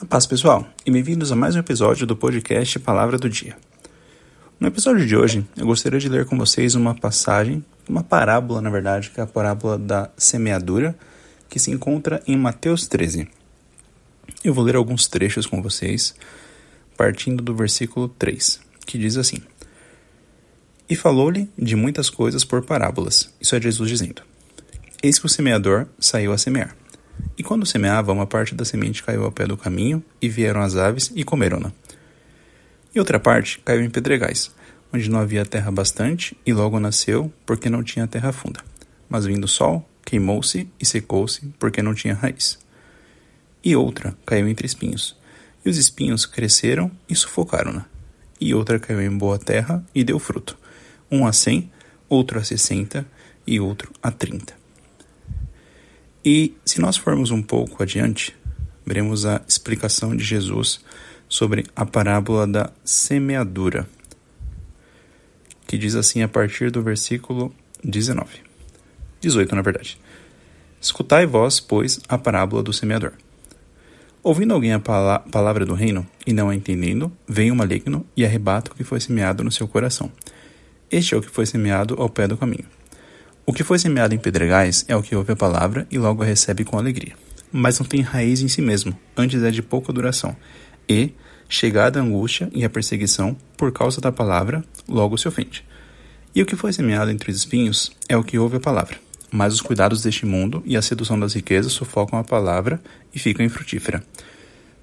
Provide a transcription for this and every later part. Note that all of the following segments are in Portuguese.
A paz, pessoal, e bem-vindos a mais um episódio do podcast Palavra do Dia. No episódio de hoje, eu gostaria de ler com vocês uma passagem, uma parábola, na verdade, que é a parábola da semeadura, que se encontra em Mateus 13. Eu vou ler alguns trechos com vocês, partindo do versículo 3, que diz assim: E falou-lhe de muitas coisas por parábolas. Isso é Jesus dizendo: Eis que o semeador saiu a semear. E quando semeava, uma parte da semente caiu ao pé do caminho, e vieram as aves e comeram-na. E outra parte caiu em pedregais, onde não havia terra bastante, e logo nasceu, porque não tinha terra funda. Mas vindo o sol, queimou-se e secou-se, porque não tinha raiz. E outra caiu entre espinhos, e os espinhos cresceram e sufocaram-na. E outra caiu em boa terra e deu fruto, um a cem, outro a sessenta e outro a trinta. E se nós formos um pouco adiante, veremos a explicação de Jesus sobre a parábola da semeadura, que diz assim a partir do versículo 19. 18, na verdade. Escutai vós, pois, a parábola do semeador. Ouvindo alguém a palavra do reino e não a entendendo, vem o maligno e arrebata o que foi semeado no seu coração. Este é o que foi semeado ao pé do caminho. O que foi semeado em pedregais é o que ouve a palavra e logo a recebe com alegria. Mas não tem raiz em si mesmo, antes é de pouca duração. E, chegada a angústia e a perseguição, por causa da palavra, logo se ofende. E o que foi semeado entre os espinhos é o que ouve a palavra. Mas os cuidados deste mundo e a sedução das riquezas sufocam a palavra e fica infrutífera.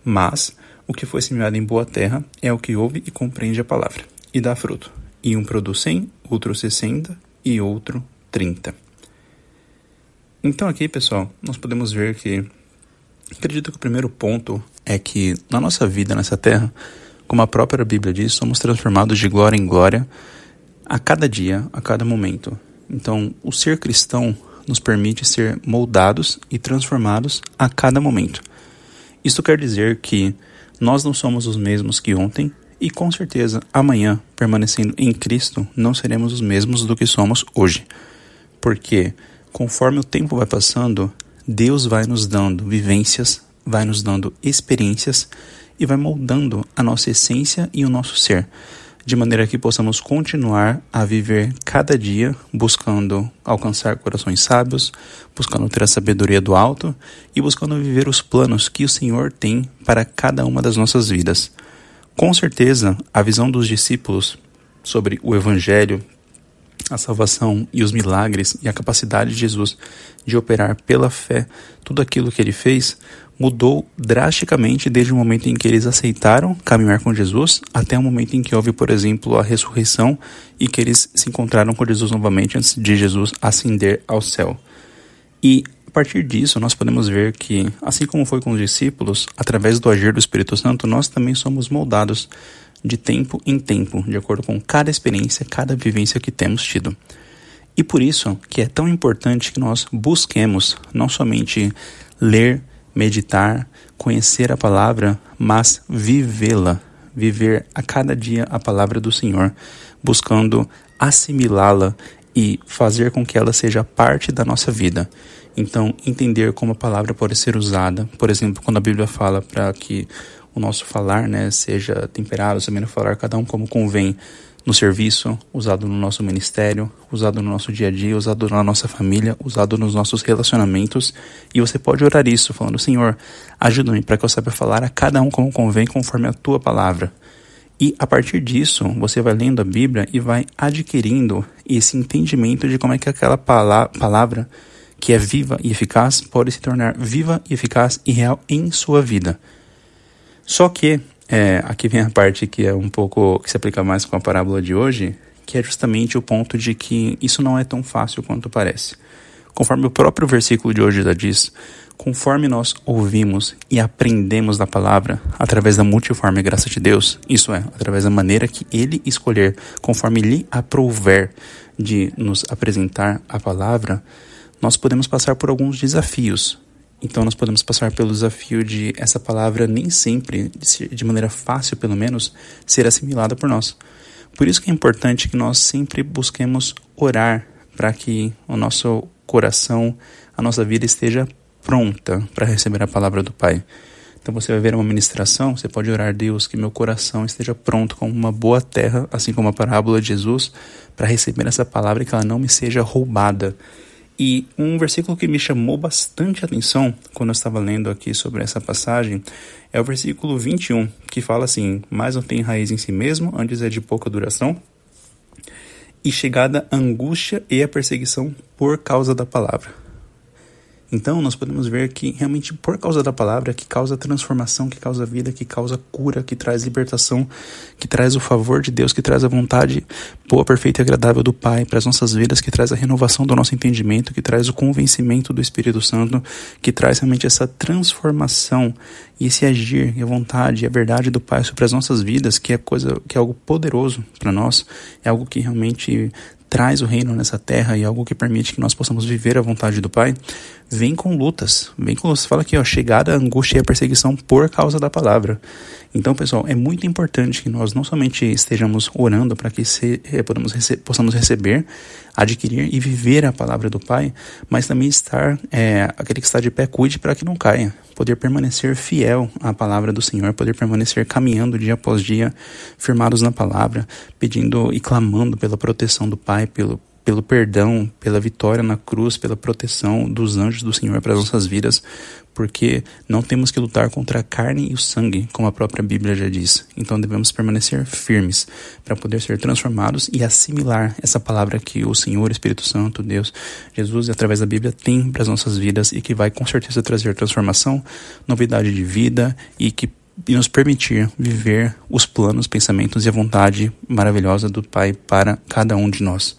Mas o que foi semeado em boa terra é o que ouve e compreende a palavra, e dá fruto. E um produz cem, outro sessenta e outro 30. Então aqui, pessoal, nós podemos ver que acredito que o primeiro ponto é que na nossa vida nessa terra, como a própria Bíblia diz, somos transformados de glória em glória a cada dia, a cada momento. Então, o ser cristão nos permite ser moldados e transformados a cada momento. Isto quer dizer que nós não somos os mesmos que ontem e com certeza amanhã, permanecendo em Cristo, não seremos os mesmos do que somos hoje. Porque conforme o tempo vai passando, Deus vai nos dando vivências, vai nos dando experiências e vai moldando a nossa essência e o nosso ser, de maneira que possamos continuar a viver cada dia buscando alcançar corações sábios, buscando ter a sabedoria do alto e buscando viver os planos que o Senhor tem para cada uma das nossas vidas. Com certeza, a visão dos discípulos sobre o Evangelho, a salvação e os milagres e a capacidade de Jesus de operar pela fé tudo aquilo que ele fez mudou drasticamente desde o momento em que eles aceitaram caminhar com Jesus até o momento em que houve, por exemplo, a ressurreição e que eles se encontraram com Jesus novamente antes de Jesus ascender ao céu. E a partir disso, nós podemos ver que, assim como foi com os discípulos, através do agir do Espírito Santo, nós também somos moldados de tempo em tempo, de acordo com cada experiência, cada vivência que temos tido. E por isso que é tão importante que nós busquemos não somente ler, meditar, conhecer a palavra, mas vivê-la, viver a cada dia a palavra do Senhor, buscando assimilá-la e fazer com que ela seja parte da nossa vida. Então, entender como a palavra pode ser usada, por exemplo, quando a Bíblia fala para que o nosso falar né, seja temperado, sabendo falar cada um como convém no serviço, usado no nosso ministério, usado no nosso dia a dia, usado na nossa família, usado nos nossos relacionamentos. E você pode orar isso, falando: Senhor, ajuda-me para que eu saiba falar a cada um como convém, conforme a tua palavra. E a partir disso, você vai lendo a Bíblia e vai adquirindo esse entendimento de como é que aquela palavra, que é viva e eficaz, pode se tornar viva e eficaz e real em sua vida. Só que, é, aqui vem a parte que é um pouco, que se aplica mais com a parábola de hoje, que é justamente o ponto de que isso não é tão fácil quanto parece. Conforme o próprio versículo de hoje já diz, conforme nós ouvimos e aprendemos da palavra através da multiforme graça de Deus, isso é, através da maneira que Ele escolher, conforme lhe aprouver de nos apresentar a palavra, nós podemos passar por alguns desafios, então nós podemos passar pelo desafio de essa palavra nem sempre, de maneira fácil pelo menos, ser assimilada por nós. Por isso que é importante que nós sempre busquemos orar para que o nosso coração, a nossa vida esteja pronta para receber a palavra do Pai. Então você vai ver uma ministração, você pode orar, Deus, que meu coração esteja pronto como uma boa terra, assim como a parábola de Jesus, para receber essa palavra e que ela não me seja roubada. E um versículo que me chamou bastante atenção quando eu estava lendo aqui sobre essa passagem é o versículo 21, que fala assim: Mas não tem raiz em si mesmo, antes é de pouca duração, e chegada a angústia e a perseguição por causa da palavra. Então, nós podemos ver que realmente por causa da palavra, que causa transformação, que causa vida, que causa cura, que traz libertação, que traz o favor de Deus, que traz a vontade boa, perfeita e agradável do Pai para as nossas vidas, que traz a renovação do nosso entendimento, que traz o convencimento do Espírito Santo, que traz realmente essa transformação e esse agir e a vontade e a verdade do Pai sobre as nossas vidas, que é coisa, que é algo poderoso para nós, é algo que realmente traz o reino nessa terra e algo que permite que nós possamos viver a vontade do Pai, vem com lutas. Vem com lutas. Fala aqui, ó, chegada angústia e a perseguição por causa da palavra. Então, pessoal, é muito importante que nós não somente estejamos orando para que se, podamos rece possamos receber, adquirir e viver a palavra do Pai, mas também estar, é, aquele que está de pé, cuide para que não caia. Poder permanecer fiel à palavra do Senhor, poder permanecer caminhando dia após dia, firmados na palavra, pedindo e clamando pela proteção do Pai, pelo, pelo perdão, pela vitória na cruz, pela proteção dos anjos do Senhor para as nossas vidas, porque não temos que lutar contra a carne e o sangue, como a própria Bíblia já diz. Então devemos permanecer firmes para poder ser transformados e assimilar essa palavra que o Senhor, Espírito Santo, Deus, Jesus, através da Bíblia tem para as nossas vidas e que vai com certeza trazer transformação, novidade de vida e que e nos permitir viver os planos, pensamentos e a vontade maravilhosa do Pai para cada um de nós.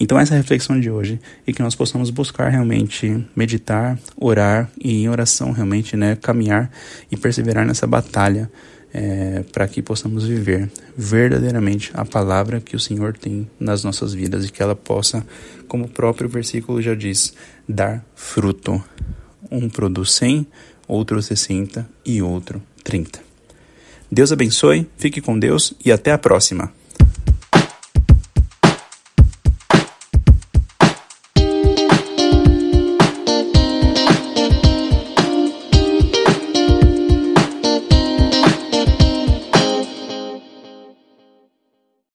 Então, essa é a reflexão de hoje e que nós possamos buscar realmente meditar, orar e em oração realmente, né, caminhar e perseverar nessa batalha é, para que possamos viver verdadeiramente a palavra que o Senhor tem nas nossas vidas e que ela possa, como o próprio versículo já diz, dar fruto. Um produz 100, outro 60 e outro 30. Deus abençoe, fique com Deus e até a próxima.